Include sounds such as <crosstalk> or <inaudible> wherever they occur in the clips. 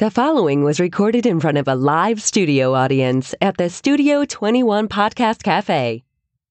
The following was recorded in front of a live studio audience at the Studio 21 Podcast Cafe.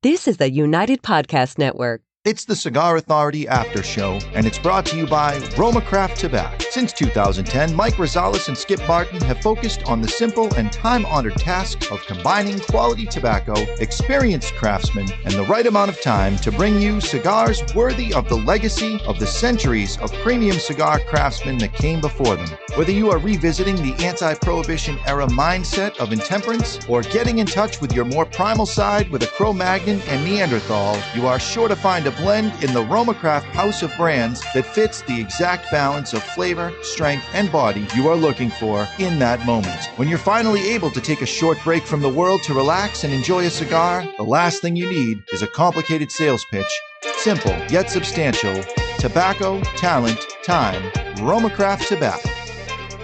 This is the United Podcast Network. It's the Cigar Authority After Show, and it's brought to you by Roma Craft Tobacco. Since 2010, Mike Rosales and Skip Martin have focused on the simple and time honored task of combining quality tobacco, experienced craftsmen, and the right amount of time to bring you cigars worthy of the legacy of the centuries of premium cigar craftsmen that came before them. Whether you are revisiting the anti prohibition era mindset of intemperance or getting in touch with your more primal side with a Cro Magnon and Neanderthal, you are sure to find a blend in the Romacraft house of brands that fits the exact balance of flavor, strength, and body you are looking for in that moment. When you're finally able to take a short break from the world to relax and enjoy a cigar, the last thing you need is a complicated sales pitch. Simple yet substantial. Tobacco, talent, time. Romacraft Tobacco.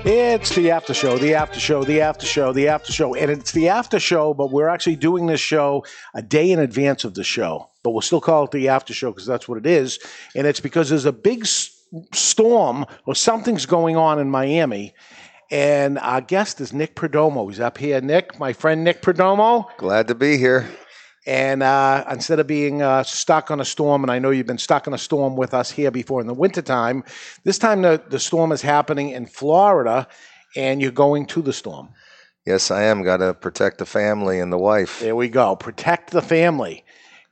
It's the after show, the after show, the after show, the after show. And it's the after show, but we're actually doing this show a day in advance of the show. But we'll still call it the after show because that's what it is. And it's because there's a big s- storm or something's going on in Miami. And our guest is Nick Perdomo. He's up here. Nick, my friend Nick Perdomo. Glad to be here. And uh, instead of being uh, stuck on a storm, and I know you've been stuck on a storm with us here before in the wintertime, this time the, the storm is happening in Florida and you're going to the storm. Yes, I am. Got to protect the family and the wife. There we go. Protect the family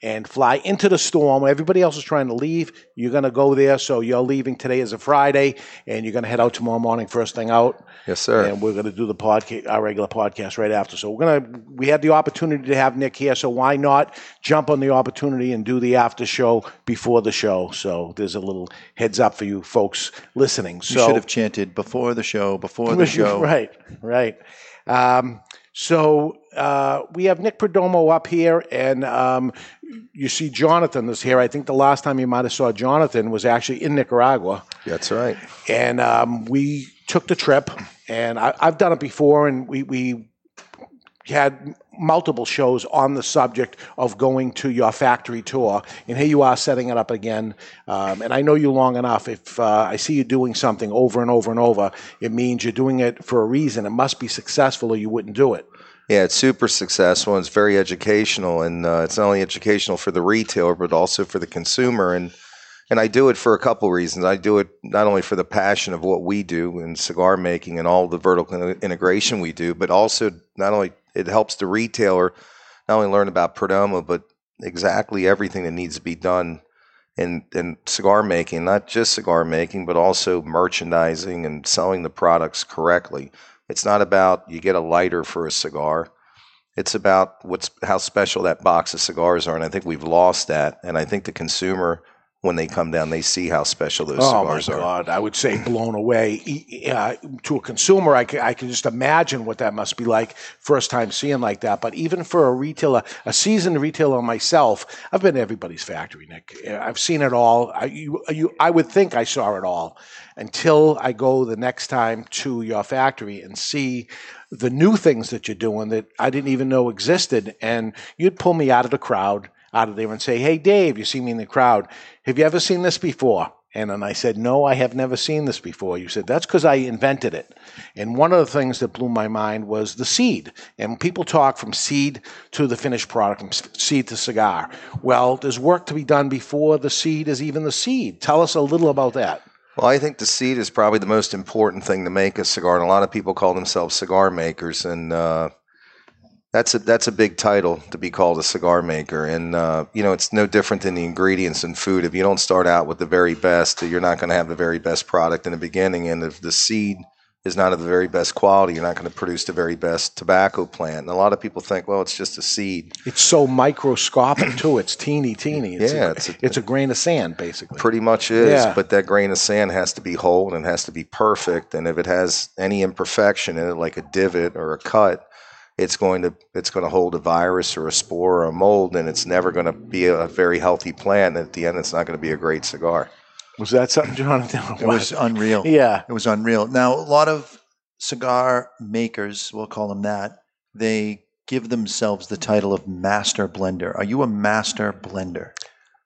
and fly into the storm. Everybody else is trying to leave. You're going to go there. So you're leaving today as a Friday and you're going to head out tomorrow morning, first thing out. Yes, sir. And we're going to do the podcast, our regular podcast right after. So we're going to, we had the opportunity to have Nick here. So why not jump on the opportunity and do the after show before the show? So there's a little heads up for you folks listening. You should have chanted before the show, before the <laughs> show. right, right. Um, so uh, we have Nick Perdomo up here, and um, you see Jonathan is here. I think the last time you might have saw Jonathan was actually in Nicaragua, That's right. and um, we took the trip. And I, I've done it before, and we we had multiple shows on the subject of going to your factory tour, and here you are setting it up again. Um, and I know you long enough. If uh, I see you doing something over and over and over, it means you're doing it for a reason. It must be successful, or you wouldn't do it. Yeah, it's super successful. And it's very educational, and uh, it's not only educational for the retailer, but also for the consumer. And and I do it for a couple reasons. I do it not only for the passion of what we do in cigar making and all the vertical integration we do, but also not only it helps the retailer not only learn about Perdomo, but exactly everything that needs to be done in in cigar making, not just cigar making, but also merchandising and selling the products correctly. It's not about you get a lighter for a cigar. It's about what's how special that box of cigars are, and I think we've lost that. And I think the consumer, when they come down, they see how special those Oh my cigars are. God! I would say blown away. Uh, to a consumer, I can, I can just imagine what that must be like first time seeing like that. But even for a retailer, a seasoned retailer myself, I've been to everybody's factory, Nick. I've seen it all. I, you, you, I would think I saw it all until I go the next time to your factory and see the new things that you're doing that I didn't even know existed. And you'd pull me out of the crowd, out of there, and say, "Hey, Dave, you see me in the crowd. Have you ever seen this before?" And then I said, No, I have never seen this before. You said, That's because I invented it. And one of the things that blew my mind was the seed. And people talk from seed to the finished product, from seed to cigar. Well, there's work to be done before the seed is even the seed. Tell us a little about that. Well, I think the seed is probably the most important thing to make a cigar, and a lot of people call themselves cigar makers, and uh, that's a that's a big title to be called a cigar maker. And uh, you know, it's no different than the ingredients in food. If you don't start out with the very best, you're not going to have the very best product in the beginning. And if the seed is not of the very best quality, you're not going to produce the very best tobacco plant. And a lot of people think, well, it's just a seed. It's so microscopic, too. It's teeny, teeny. It's, Yeah, a, it's it's, a- a, grain of sand, basically. Pretty much is, Yeah. but that grain of sand has to be whole and it has to be perfect. And if it has any imperfection in it, like a divot or a cut, it's going to it's going to hold a virus or a spore or a mold, and it's never going to be a very healthy plant. And at the end, it's not going to be a great cigar. Was that something, Jonathan? <laughs> It was unreal. yeah. It was unreal. Now, a lot of cigar makers, we'll call them that, they give themselves the title of master blender. Are you a master blender?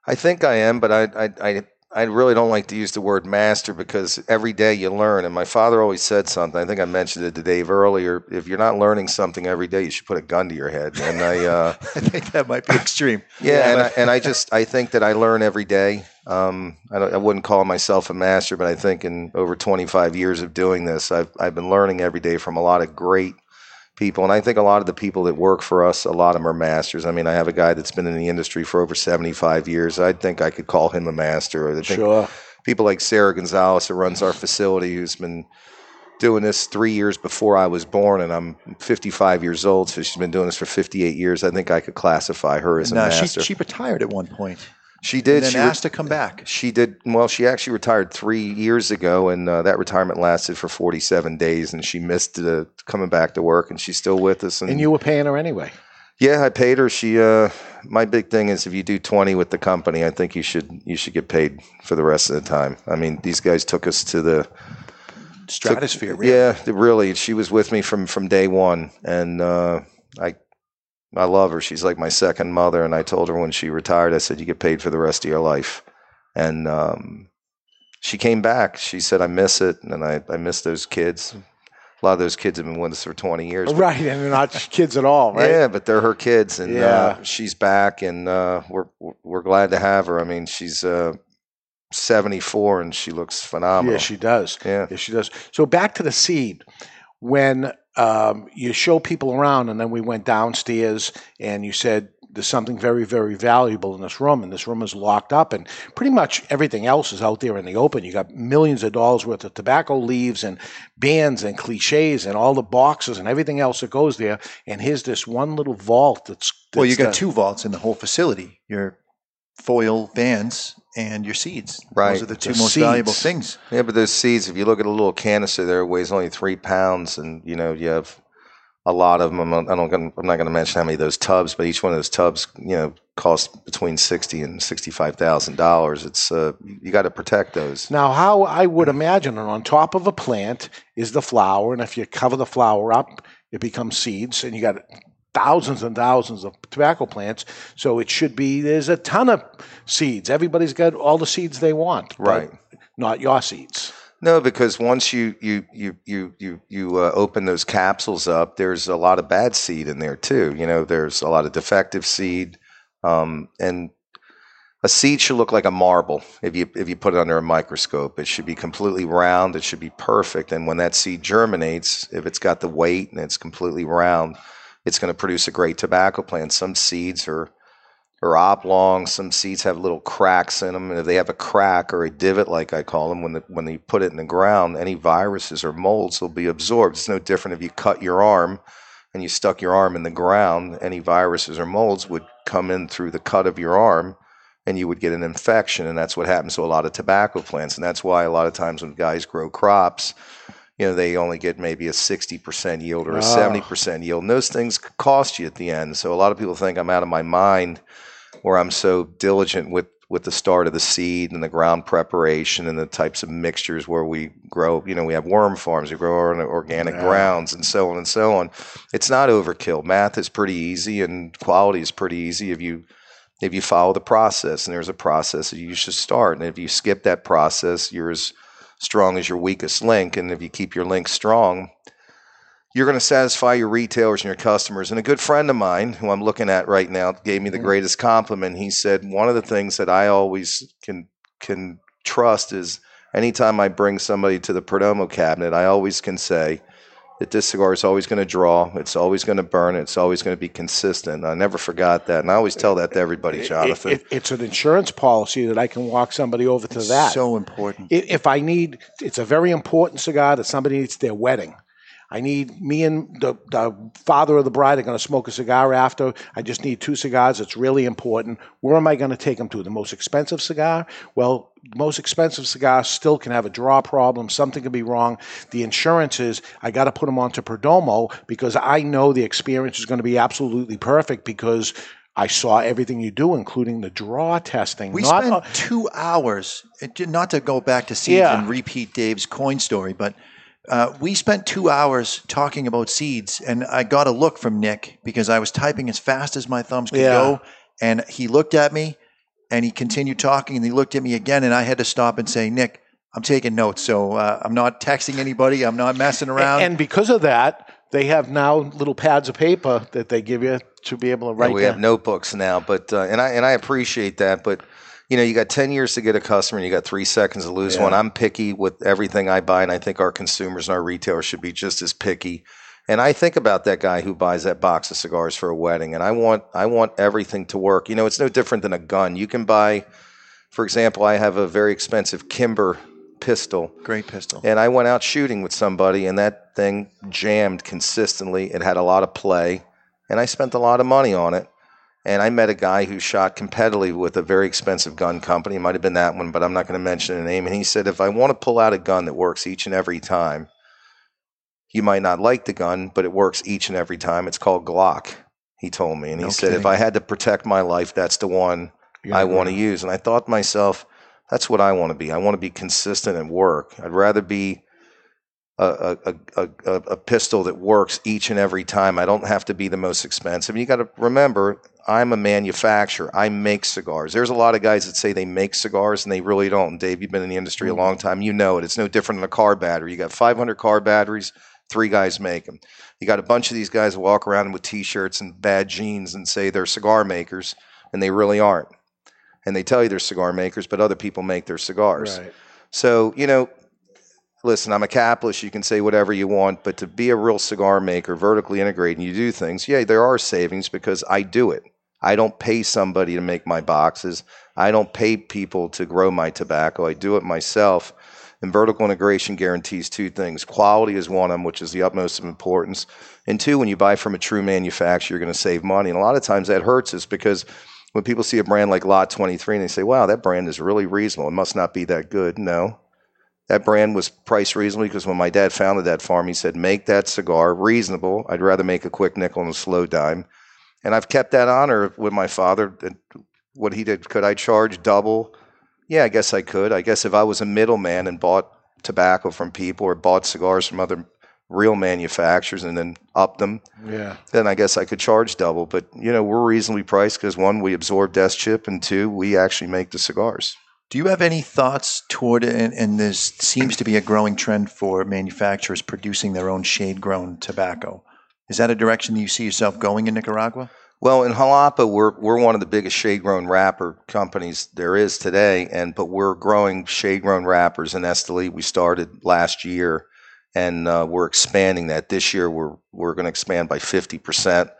I think I am, but I I I, I really don't like to use the word master because every day you learn. And my father always said something. I think I mentioned it to Dave earlier. If you're not learning something every day, you should put a gun to your head. And I, uh, <laughs> I think that might be extreme. <laughs> yeah, and, I, and I just I think that I learn every day. Um, I, don't, I wouldn't call myself a master, but I think in over 25 years of doing this, I've I've been learning every day from a lot of great people. And I think a lot of the people that work for us, a lot of them are masters. I mean, I have a guy that's been in the industry for over 75 years. I think I could call him a master. I think Sure. people like Sarah Gonzalez, who runs our facility, who's been doing this three years before I was born, and I'm 55 years old, so she's been doing this for 58 years. I think I could classify her as a No, she, master. she retired at one point. She did. And then she re- asked to come back. she did well. She actually retired three years ago, and uh, that retirement lasted for 47 days. And she missed uh, coming back to work, and she's still with us. And you were paying her anyway. yeah, I paid her. She. Uh, my big thing is if you do 20 with the company, I think you should you should get paid for the rest of the time. I mean, these guys took us to the Stratosphere, really. yeah, really. She was with me from from day one, and uh, I I love her. She's like my second mother. And I told her when she retired, I said, "You get paid for the rest of your life." And um, she came back. She said, "I miss it, and I I miss those kids." A lot of those kids have been with us for twenty years. but- Right, and they're not <laughs> kids at all, right? Yeah, but they're her kids, and Yeah. uh, she's back, and uh, we're we're glad to have her. I mean, she's uh, seventy four, and she looks phenomenal. Yeah, she does. Yeah. Yeah, she does. So back to the seed. When um, you show people around, and then we went downstairs, and you said there's something very, very valuable in this room, and this room is locked up, and pretty much everything else is out there in the open. You got millions of dollars worth of tobacco leaves and bands and cliches and all the boxes and everything else that goes there. And here's this one little vault that's, Well, you got the- two vaults in the whole facility. Your foil bands and your seeds. Right. Those are the two The most seeds. valuable things. Yeah, but those seeds, if you look at a little canister there, it weighs only three pounds, and you know you have a lot of them. I'm not, I don't, I'm not going to mention how many of those tubs, but each one of those tubs, you know, costs between sixty and sixty-five thousand dollars. It's uh, you got to protect those. Now, how I would imagine it on top of a plant is the flower, and if you cover the flower up, it becomes seeds, and you got thousands and thousands of tobacco plants. So it should be there's a ton of seeds. Everybody's got all the seeds they want, but Right. Not your seeds. No, because once you you you you you you uh, open those capsules up, there's a lot of bad seed in there too. You know, there's a lot of defective seed, um, and a seed should look like a marble if you if you put it under a microscope. It should be completely round. It should be perfect. And when that seed germinates, if it's got the weight and it's completely round, it's going to produce a great tobacco plant. Some seeds are are oblong. Some seeds have little cracks in them, and if they have a crack or a divot, like I call them, when the, when they put it in the ground, any viruses or molds will be absorbed. It's no different if you cut your arm and you stuck your arm in the ground. Any viruses or molds would come in through the cut of your arm, and you would get an infection, and that's what happens to a lot of tobacco plants, and that's why a lot of times when guys grow crops. You know, they only get maybe a 60% yield or a Ah. 70% yield. And those things cost you at the end. So a lot of people think I'm out of my mind where I'm so diligent with with the start of the seed and the ground preparation and the types of mixtures where we grow. You know, we have worm farms, we grow on organic Yeah. grounds, and so on and so on. It's not overkill. Math is pretty easy, and quality is pretty easy if you if you follow the process. And there's a process that you should start. And if you skip that process, you're as strong as your weakest link. And if you keep your link strong, you're going to satisfy your retailers and your customers. And a good friend of mine, who I'm looking at right now, gave me the mm-hmm. greatest compliment. He said one of the things that I always can can trust is anytime I bring somebody to the Perdomo cabinet, I always can say that this cigar is always going to draw, it's always going to burn, it's always going to be consistent. I never forgot that, and I always tell that to everybody, Jonathan. it- it's an insurance policy that I can walk somebody over to that. So important. If I need, it's a very important cigar that somebody needs their wedding. I need me and the, the father of the bride are going to smoke a cigar after. I just need two cigars. It's really important. Where am I going to take them to? The most expensive cigar? Well, the most expensive cigar still can have a draw problem. Something can be wrong. The insurance is I got to put them onto Perdomo because I know the experience is going to be absolutely perfect because I saw everything you do, including the draw testing. We Not- spent two hours, not to go back to seeds Yeah. and repeat Dave's coin story, but uh, we spent two hours talking about seeds, and I got a look from Nick because I was typing as fast as my thumbs could Yeah. go, and he looked at me, and he continued talking, and he looked at me again, and I had to stop and say, Nick, I'm taking notes, so uh, I'm not texting anybody. I'm not messing around. And because of that, they have now little pads of paper that they give you to be able to write. Yeah, we down. have notebooks now, but uh, and I and I appreciate that, but you know, you got ten years to get a customer, and you got three seconds to lose Yeah. one. I'm picky with everything I buy, and I think our consumers and our retailers should be just as picky. And I think about that guy who buys that box of cigars for a wedding, and I want I want everything to work. You know, it's no different than a gun. You can buy, for example, I have a very expensive Kimber pistol. Great pistol. And I went out shooting with somebody, and that thing jammed consistently. It had a lot of play, and I spent a lot of money on it. And I met a guy who shot competitively with a very expensive gun company. It might have been that one, but I'm not going to mention the name. And he said, if I want to pull out a gun that works each and every time, you might not like the gun, but it works each and every time. It's called Glock. He told me, and he No said, if. I had to protect my life, that's the one I want to use. And I thought to myself, that's what I want to be. I want to be consistent at work. I'd rather be a, a, a, a, a pistol that works each and every time. I don't have to be the most expensive. And you got to remember, I'm a manufacturer. I make cigars. There's a lot of guys that say they make cigars and they really don't. And Dave, you've been in the industry a mm-hmm. long time. You know it. It's no different than a car battery. You got 500 car batteries. Three guys make them. You got a bunch of these guys that walk around with T-shirts and bad jeans and say they're cigar makers, and they really aren't. And they tell you they're cigar makers, but other people make their cigars. Right. So, you know, listen, I'm a capitalist. You can say whatever you want, but to be a real cigar maker, vertically integrated, and you do things, yeah, there are savings because I do it. I don't pay somebody to make my boxes. I don't pay people to grow my tobacco. I do it myself. And vertical integration guarantees two things. Quality is one of them, which is the utmost of importance. And two, when you buy from a true manufacturer, you're going to save money. And a lot of times that hurts us because when people see a brand like Lot 23 and they say, wow, that brand is really reasonable. It must not be that good. No. That brand was priced reasonably because when my dad founded that farm, he said, make that cigar reasonable. I'd rather make a quick nickel and a slow dime. And I've kept that honor with my father. that What he did, could I charge double? Yeah, I guess I could. I guess if I was a middleman and bought tobacco from people or bought cigars from other real manufacturers and then upped them, Yeah. then I guess I could charge double. But you know, we're reasonably priced because one, we absorb desk chip, and two, we actually make the cigars. Do you have any thoughts toward it? And, and there seems to be a growing trend for manufacturers producing their own shade grown tobacco. Is that a direction that you see yourself going in Nicaragua? Well, in Jalapa, we're we're one of the biggest shade grown wrapper companies there is today, and but we're growing shade grown wrappers in Esteli. We started last year, and uh, we're expanding that this year. We're we're going to expand by fifty percent.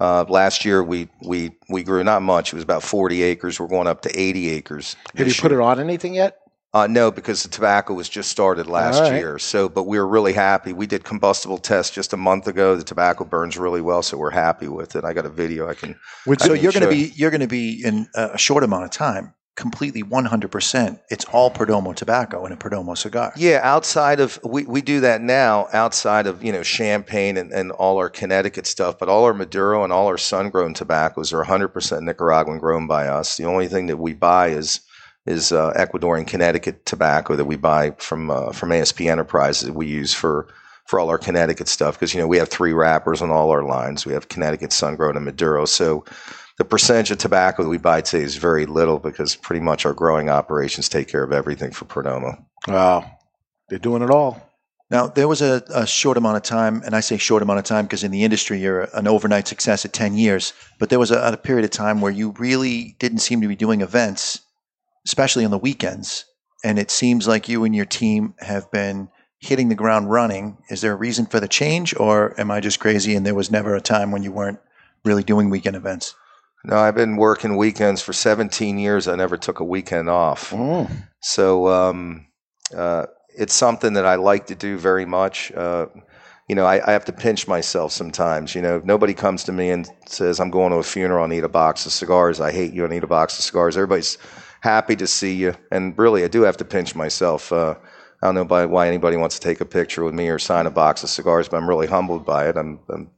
Uh, last year we we we grew not much. It was about forty acres. We're going up to eighty acres. Have you this put it on anything yet? Uh, no, because the tobacco was just started last right. year. So, but we were really happy. We did combustible tests just a month ago. The tobacco burns really well, so we're happy with it. I got a video I can. With So can you're going to be you're going to be in a short amount of time, completely 100. percent It's all Perdomo tobacco in a Perdomo cigar. Yeah, outside of we, we do that now. Outside of you know champagne and, and all our Connecticut stuff, but all our Maduro and all our sun grown tobaccos are 100 percent Nicaraguan grown by us. The only thing that we buy is is uh, Ecuadorian Connecticut tobacco that we buy from uh, from ASP Enterprises that we use for for all our Connecticut stuff because you know we have three wrappers on all our lines. We have Connecticut, sun grown, and Maduro. So the percentage of tobacco that we buy today is very little because pretty much our growing operations take care of everything for Perdomo. Wow. They're doing it all. Now there was a, a short amount of time, and I say short amount of time because in the industry you're an overnight success at 10 years. But there was a, a period of time where you really didn't seem to be doing events, especially on the weekends. And it seems like you and your team have been hitting the ground running. Is there a reason for the change, or am I just crazy and there was never a time when you weren't really doing weekend events? No, I've been working weekends for 17 years. I never took a weekend off. Mm. So um, uh, it's something that I like to do very much. Uh, you know, I, I have to pinch myself sometimes. You know, if nobody comes to me and says, I'm going to a funeral, I need a box of cigars. I hate you, I need a box of cigars. Everybody's happy to see you. And really, I do have to pinch myself. Uh, I don't know why anybody wants to take a picture with me or sign a box of cigars, but I'm really humbled by it. I'm, I'm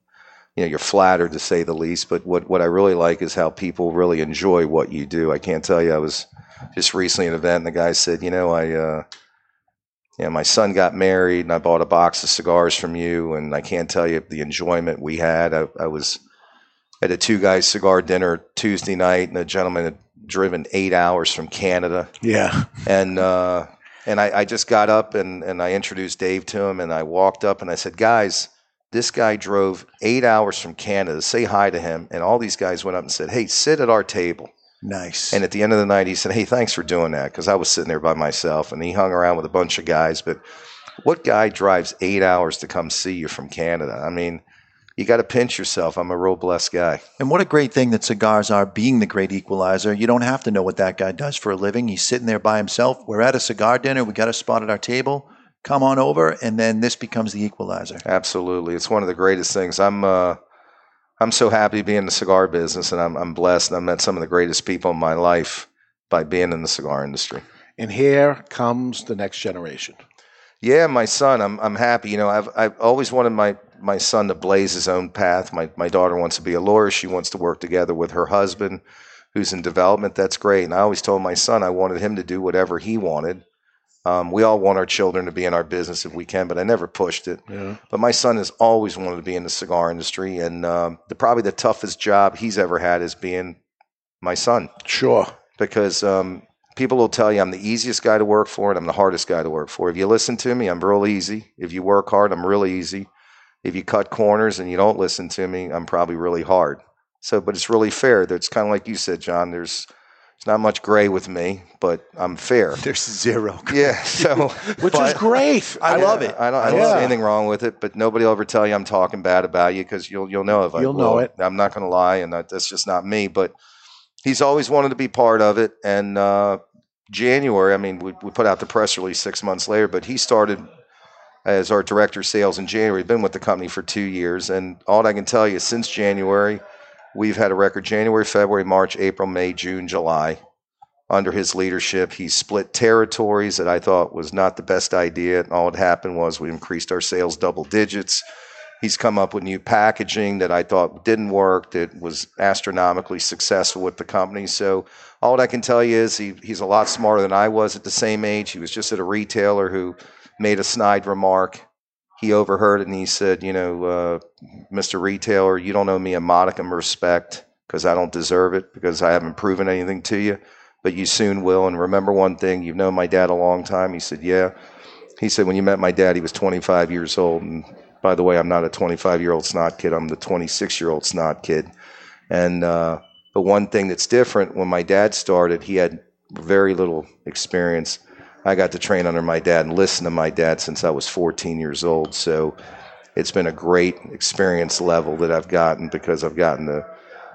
you know, you're flattered to say the least. But what, what I really like is how people really enjoy what you do. I can't tell you. I was just recently at an event, and the guy said, you know, I, uh, you know, my son got married, and I bought a box of cigars from you, and I can't tell you the enjoyment we had. I, I was at a two guys cigar dinner Tuesday night, and a gentleman had driven eight hours from Canada, Yeah. and uh, and I, I just got up and and I introduced Dave to him, and I walked up and I said, guys. This guy drove eight hours from Canada. Say hi to him. And all these guys went up and said, Hey, sit at our table. Nice. And at the end of the night, he said, Hey, thanks for doing that. Because I was sitting there by myself and he hung around with a bunch of guys. But what guy drives eight hours to come see you from Canada? I mean, you got to pinch yourself. I'm a real blessed guy. And what a great thing that cigars are being the great equalizer. You don't have to know what that guy does for a living. He's sitting there by himself. We're at a cigar dinner. We got a spot at our table. Come on over, and then this becomes the equalizer. Absolutely. It's one of the greatest things. I'm, uh, I'm so happy to be in the cigar business and I'm, I'm blessed. And I met some of the greatest people in my life by being in the cigar industry. and here comes the next generation. Yeah, my son. I'm I'm happy. You know, I've I've always wanted my my son to blaze his own path. My my daughter wants to be a lawyer. She wants to work together with her husband, who's in development. That's great. And I always told my son I wanted him to do whatever he wanted. Um, we all want our children to be in our business if we can, but I never pushed it. Yeah. But my son has always wanted to be in the cigar industry, and um, the probably the toughest job he's ever had is being my son Sure. because um, people will tell you I'm the easiest guy to work for and I'm the hardest guy to work for. If you listen to me, I'm real easy. If you work hard, I'm really easy. If you cut corners and you don't listen to me, I'm probably really hard. So, but it's really fair. It's kind of like you said, John. There's there's not much gray with me, but I'm fair. <laughs> There's zero. Yeah. So, <laughs> Which is great. <laughs> I yeah, love it. I don't, I don't Yeah. see anything wrong with it, but nobody will ever tell you I'm talking bad about you because you'll you'll know if I you'll know it. I'm not going to lie, and that, that's just not me. But he's always wanted to be part of it. And uh, January, I mean, we, we put out the press release six months later, but he started as our director of sales in January. Been with the company for two years, and all I can tell you since January, we've had a record January, February, March, April, May, June, July. Under his leadership, he split territories that I thought was not the best idea. And all that happened was we increased our sales double digits. He's come up with new packaging that I thought didn't work, that was astronomically successful with the company. So, all I can tell you is he, he's a lot smarter than I was at the same age. He was just at a retailer who made a snide remark. He overheard it and he said, You know, uh, Mr. Retailer, you don't owe me a modicum of respect because I don't deserve it because I haven't proven anything to you, but you soon will. And remember one thing you've known my dad a long time. He said, Yeah. He said, When you met my dad, he was 25 years old. And by the way, I'm not a 25 year old snot kid, I'm the 26 year old snot kid. And uh, the one thing that's different when my dad started, he had very little experience. I got to train under my dad and listen to my dad since I was 14 years old. So it's been a great experience level that I've gotten because I've gotten to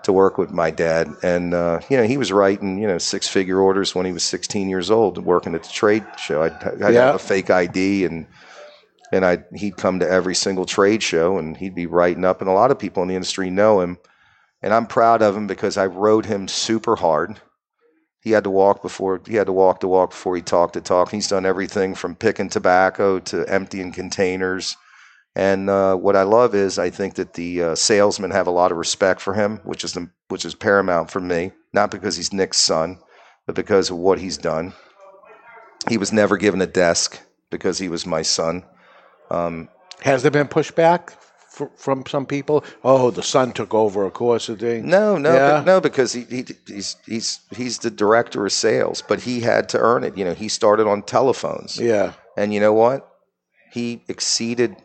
to work with my dad. And uh, you know, he was writing you know six figure orders when he was 16 years old, working at the trade show. I'd, I'd Yeah. have a fake ID and. And I, he'd come to every single trade show, and he'd be writing up. And a lot of people in the industry know him, and I'm proud of him because I rode him super hard. He had to walk before he had to walk the walk before he talked the talk. He's done everything from picking tobacco to emptying containers. And uh, what I love is I think that the uh, salesmen have a lot of respect for him, which is the, which is paramount for me. Not because he's Nick's son, but because of what he's done. He was never given a desk because he was my son. Um, Has there been pushback f- from some people? Oh, the son took over, of course. The thing. No, no, Yeah. but- no, because he, he he's he's he's the director of sales, but he had to earn it. You know, he started on telephones, Yeah. and you know what? He exceeded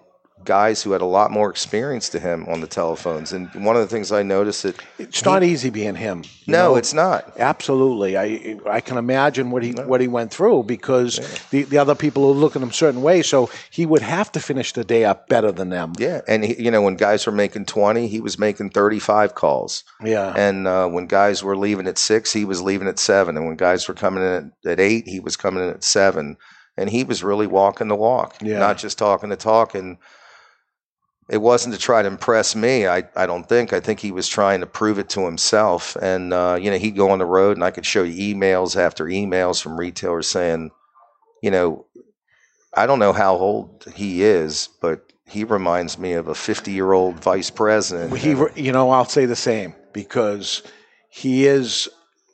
guys who had a lot more experience to him on the telephones. And one of the things I noticed that It's not easy being him. no, know? it's not. Absolutely, I I can imagine what he what he went through because the, the other people will look at him a certain way. So he would have to finish the day up better than them. Yeah, and he, you know when guys were making twenty, he was making thirty-five calls. Yeah, And uh, when guys were leaving at six, he was leaving at seven. And when guys were coming in at, at eight, he was coming in at seven. And he was really walking the walk, Yeah. not just talking the talk. And it wasn't to try to impress me. I, I don't think. I think he was trying to prove it to himself. And, uh, you know, he'd go on the road and I could show you emails after emails from retailers saying, you know, I don't know how old he is, but he reminds me of a 50 year old vice president. he you know I'll say the same because he is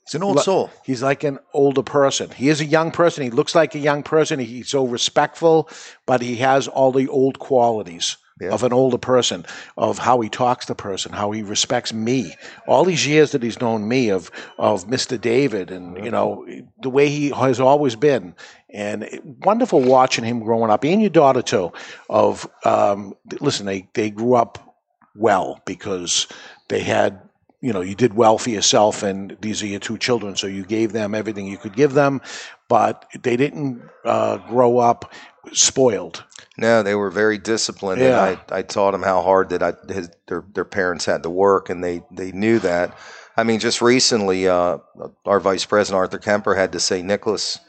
He's an old soul. He's like an older person. He is a young person. He looks like a young person. He's so respectful, but he has all the old qualities Yeah. of an older person, of how he talks to person, how he respects me. All these years that he's known me, of of Mr. David, and you know the way he has always been, and wonderful watching him growing up, and your daughter too. Of um, listen, they they grew up well because they had you know you did well for yourself and these are your two children so you gave them everything you could give them but they didn't uh, grow up spoiled No, they were very disciplined, Yeah. and I, I taught them how hard that I, his, their their parents had to work, and they they knew that. I mean, just recently, uh, our vice president Arthur Kemper had to say, "Nicholas,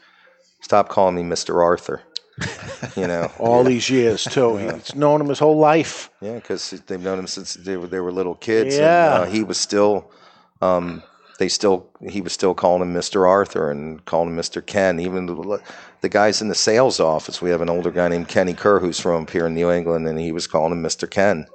stop calling me Mister Arthur." <laughs> you know, all these years too he's known him his whole life yeah, because they've known him since they were they were little kids. Yeah. and, uh, he was still. Um, they still he was still calling him Mr. Arthur and calling him Mr. Ken. Even the, the guys in the sales office, we have an older guy named Kenny Kerr who's from up here in New England, and he was calling him Mr. Ken.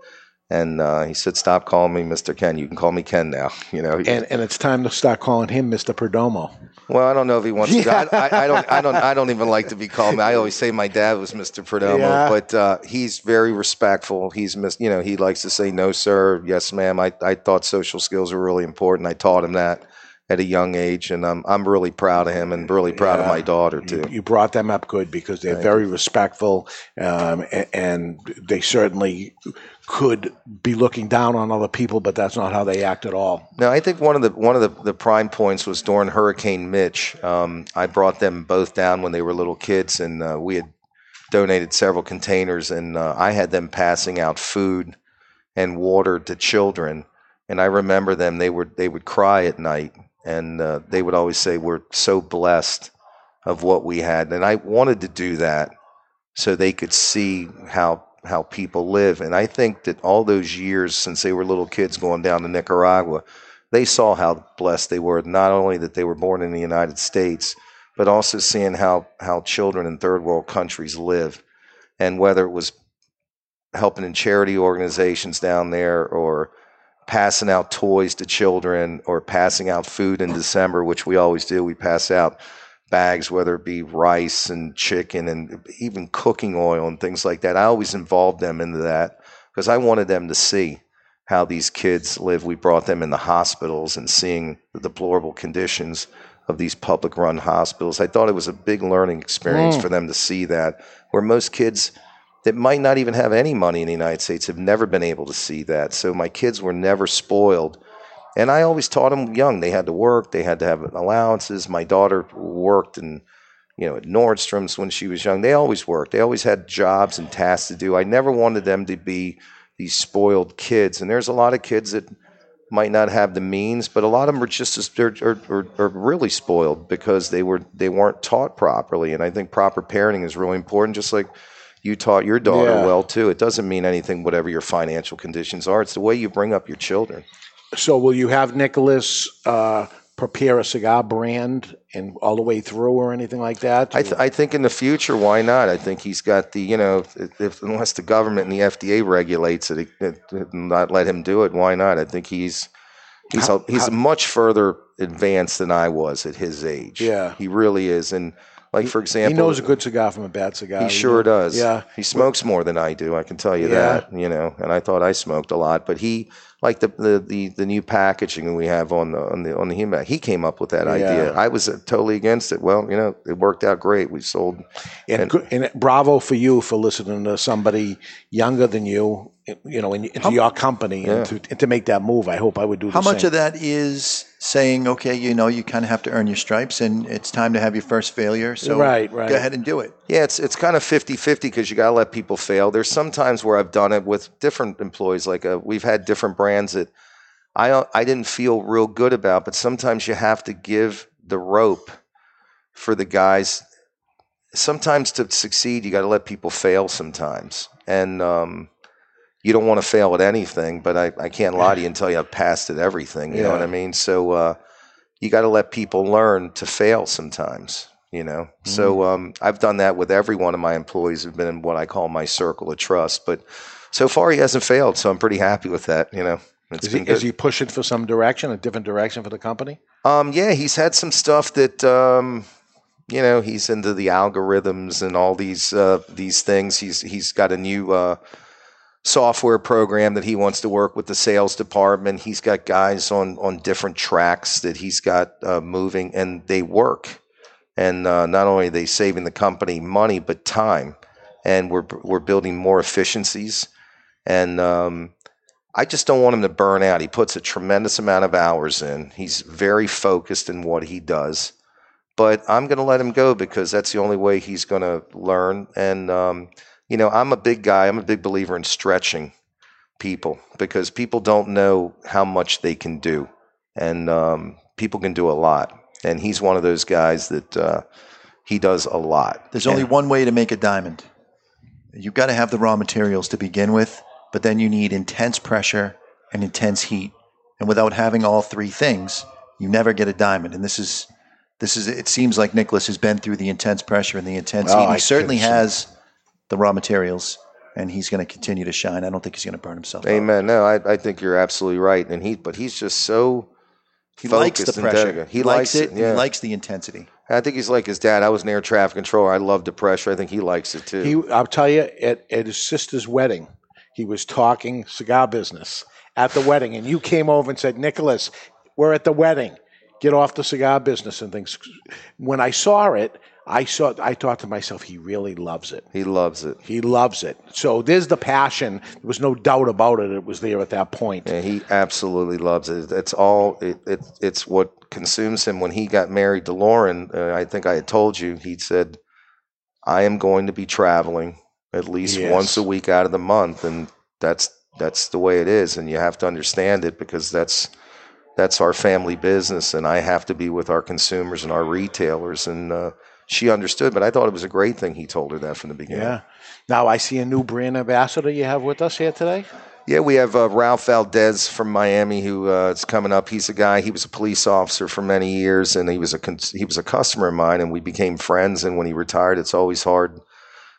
And uh, he said, "Stop calling me Mr. Ken. You can call me Ken now." <laughs> You know. and and it's time to start calling him mr perdomo well, I don't know if he wants to. I, I, I don't. I don't. I don't even like to be called. I always say my dad was Mr. Perdomo, Yeah. but uh, he's very respectful. He's mis- You know, he likes to say no, sir, yes, ma'am. I, I thought social skills were really important. I taught him that at a young age, and I'm I'm really proud of him and really proud of my daughter too. you brought them up good because they're very respectful um, a- and they certainly could be looking down on other people but that's not how they act at all No, I think one of the one of the, the prime points was during Hurricane Mitch. Um, I brought them both down when they were little kids, and uh, we had donated several containers, and uh, I had them passing out food and water to children. And I remember them; they would they would cry at night, and uh, they would always say, "We're so blessed of what we had." And I wanted to do that so they could see how how people live. And I think that all those years since they were little kids going down to Nicaragua, they saw how blessed they were. Not only that they were born in the United States, but also seeing how how children in third world countries live, and whether it was helping in charity organizations down there or passing out toys to children or passing out food in December, which we always do. We pass out bags, whether it be rice and chicken and even cooking oil and things like that. I always involved them into that because I wanted them to see how these kids live. We brought them in the hospitals and seeing the deplorable conditions of these public run hospitals. I thought it was a big learning experience hmm. for them to see that, where most kids that might not even have any money in the United States have never been able to see that. So my kids were never spoiled. And I always taught them young. They had to work. They had to have allowances. My daughter worked and you know at Nordstrom's when she was young. They always worked. They always had jobs and tasks to do. I never wanted them to be these spoiled kids. And there's a lot of kids that might not have the means, but a lot of them are just as are, are, are, are really spoiled because they were they weren't taught properly. And I think proper parenting is really important. Just like you taught your daughter Yeah. well too. It doesn't mean anything whatever your financial conditions are. It's the way you bring up your children. So will you have nicholas uh, prepare a cigar brand and all the way through or anything like that I, th- I think in the future, why not? I think he's got the, you know, if, if unless the government and the FDA regulates it, it, it, not let him do it. Why not? I think he's he's How- he's how- much further advanced than I was at his age. Yeah. he really is. And like for example, he knows a good cigar from a bad cigar He sure does. yeah He smokes more than I do. I can tell you Yeah. that. You know, and I thought I smoked a lot, but he like the the the, the new packaging we have on the on the on the human. He came up with that idea. I was uh, totally against it. Well, you know, it worked out great. We sold. and, good, and bravo for you for listening to somebody younger than you, you know, in, into your company and, to, and to make that move. I hope I would do the How much same. of that is saying, okay, you know, you kind of have to earn your stripes and it's time to have your first failure. So Right, right. go ahead and do it. Yeah, it's it's kind of 50-50 because you got to let people fail. There's some times where I've done it with different employees. Like uh, we've had different brands that I I didn't feel real good about, but sometimes you have to give the rope for the guys. Sometimes to succeed, you got to let people fail. Sometimes, and um, you don't want to fail at anything. But I, I can't lie to you <laughs> and tell you I've passed at everything. You know what I mean? So uh, you got to let people learn to fail sometimes. You know, so Mm-hmm. um, I've done that with every one of my employees who've been in what I call my circle of trust. But so far, he hasn't failed, so I'm pretty happy with that. You know, it's Is he, is he pushing for some direction, a different direction for the company? Um, yeah, he's had some stuff that um, you know he's into the algorithms and all these uh, these things. He's he's got a new uh, software program that he wants to work with the sales department. He's got guys on on different tracks that he's got uh, moving, and they work. And uh, not only are they saving the company money, but time, and we're we're building more efficiencies. And um, I just don't want him to burn out. He puts a tremendous amount of hours in. He's very focused in what he does. But I'm going to let him go because that's the only way he's going to learn. And um, you know, I'm a big guy. I'm a big believer in stretching people because people don't know how much they can do, and um, people can do a lot. And he's one of those guys that uh, he does a lot. There's only And- one way to make a diamond. You've got to have the raw materials to begin with, but then you need intense pressure and intense heat. And without having all three things, you never get a diamond. And this is this is it seems like Nicholas has been through the intense pressure and the intense Oh, heat. I certainly couldn't see. has the raw materials and he's going to continue to shine. I don't think he's going to burn himself out. Amen. No, I, I think you're absolutely right. And he, but he's just so He likes the pressure. dedicated. He, He likes, likes it. it, yeah. He likes the intensity. I think he's like his dad. I was an air traffic controller. I love the pressure. I think he likes it too. He, I'll tell you, at, at his sister's wedding, he was talking cigar business at the wedding, and you came over and said, Nicholas, we're at the wedding. Get off the cigar business and things. When I saw it, I saw. I thought to myself, he really loves it. he loves it. He loves it. So there's the passion. There was no doubt about it. It was there at that point. Yeah, he absolutely loves it. It's all it, it it's what consumes him. When he got married to Lauren, uh, I think I had told you. He said, "I am going to be traveling at least Yes. once a week out of the month," and that's that's the way it is. And you have to understand it because that's that's our family business, and I have to be with our consumers and our retailers. And uh, she understood, but I thought it was a great thing he told her that from the beginning. Yeah. Now I see a new brand ambassador you have with us here today. Yeah, we have uh, Ralph Valdez from Miami who uh, is coming up. He's a guy. He was a police officer for many years, and he was a cons- he was a customer of mine, and we became friends. And when he retired, it's always hard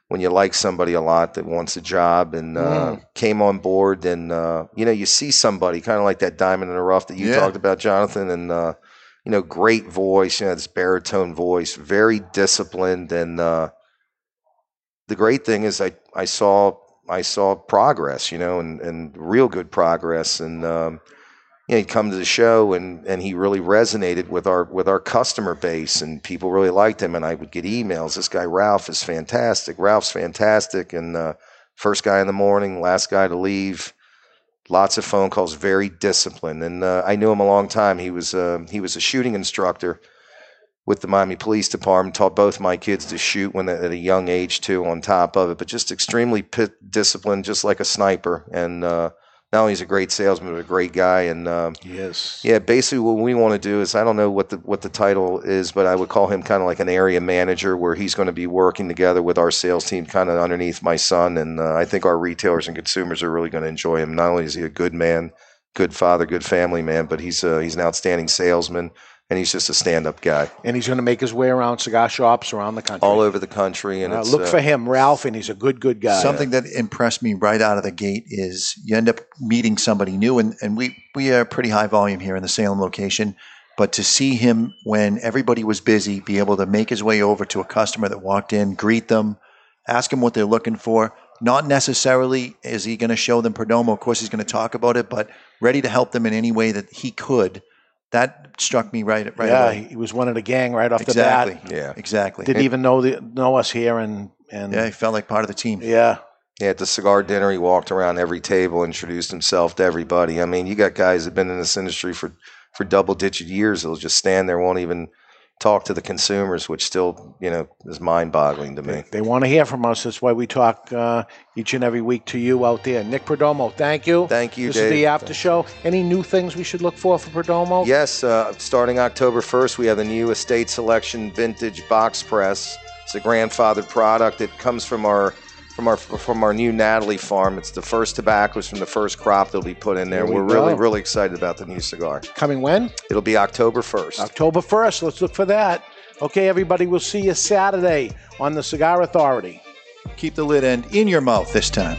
when you like somebody a lot that wants a job, and uh, came on board. And uh, you know, you see somebody kind of like that diamond in the rough that you Yeah. talked about, Jonathan, and uh, you know, great voice. You know, this baritone voice, very disciplined, and uh, the great thing is I I saw I saw progress, you know, and, and real good progress. And um, you know, he'd come to the show and, and he really resonated with our with our customer base and people really liked him. And I would get emails. This guy Ralph is fantastic. Ralph's fantastic. And uh, first guy in the morning, last guy to leave. Lots of phone calls. Very disciplined. And uh, I knew him a long time. He was uh, he was a shooting instructor with the Miami Police Department. Taught both my kids to shoot when at a young age too. On top of it, but just extremely pit, disciplined, just like a sniper. And uh, not only is a great salesman, but a great guy. And um, Yes. yeah, basically what we want to do is I don't know what the what the title is, but I would call him kind of like an area manager, where he's going to be working together with our sales team, kind of underneath my son. And uh, I think our retailers and consumers are really going to enjoy him. Not only is he a good man, good father, good family man, but he's uh, he's an outstanding salesman, and he's just a stand up guy And he's going to make his way around cigar shops around the country. all over the country. And Uh, it's, look uh, for him, Ralph, and he's a good, good guy. Something that impressed me right out of the gate is you end up meeting somebody new, and, and we, we are pretty high volume here in the Salem location. But to see him when everybody was busy, be able to make his way over to a customer that walked in, greet them, ask them what they're looking for. Not necessarily is he going to show them Perdomo. Of course, he's going to talk about it, but ready to help them in any way that he could. That struck me right right yeah, away. he was one of the gang right off Exactly. the bat. Yeah. Exactly. Didn't even know the, know us here, and and yeah, he felt like part of the team. yeah. Yeah, at the cigar dinner, he walked around every table, introduced himself to everybody. I mean, you got guys that've been in this industry for, for double digit years. They'll just stand there, won't even talk to the consumers, which still, you know, is mind boggling to me. They want to hear from us. That's why we talk uh, each and every week to you out there. Nick Perdomo, thank you. Thank you, This Dave. is the after show. Any new things we should look for for Perdomo? Yes, uh, starting October 1st, we have the new Estate Selection Vintage Box Press. It's a grandfathered product. It comes from our from our from our new Natalie farm. It's the first tobaccos from the first crop that'll be put in there. There we We're really really excited about the new cigar. Coming when? It'll be October 1st. October 1st. Let's look for that. Okay, everybody, we'll see you Saturday on the Cigar Authority. Keep the lid end in your mouth this time.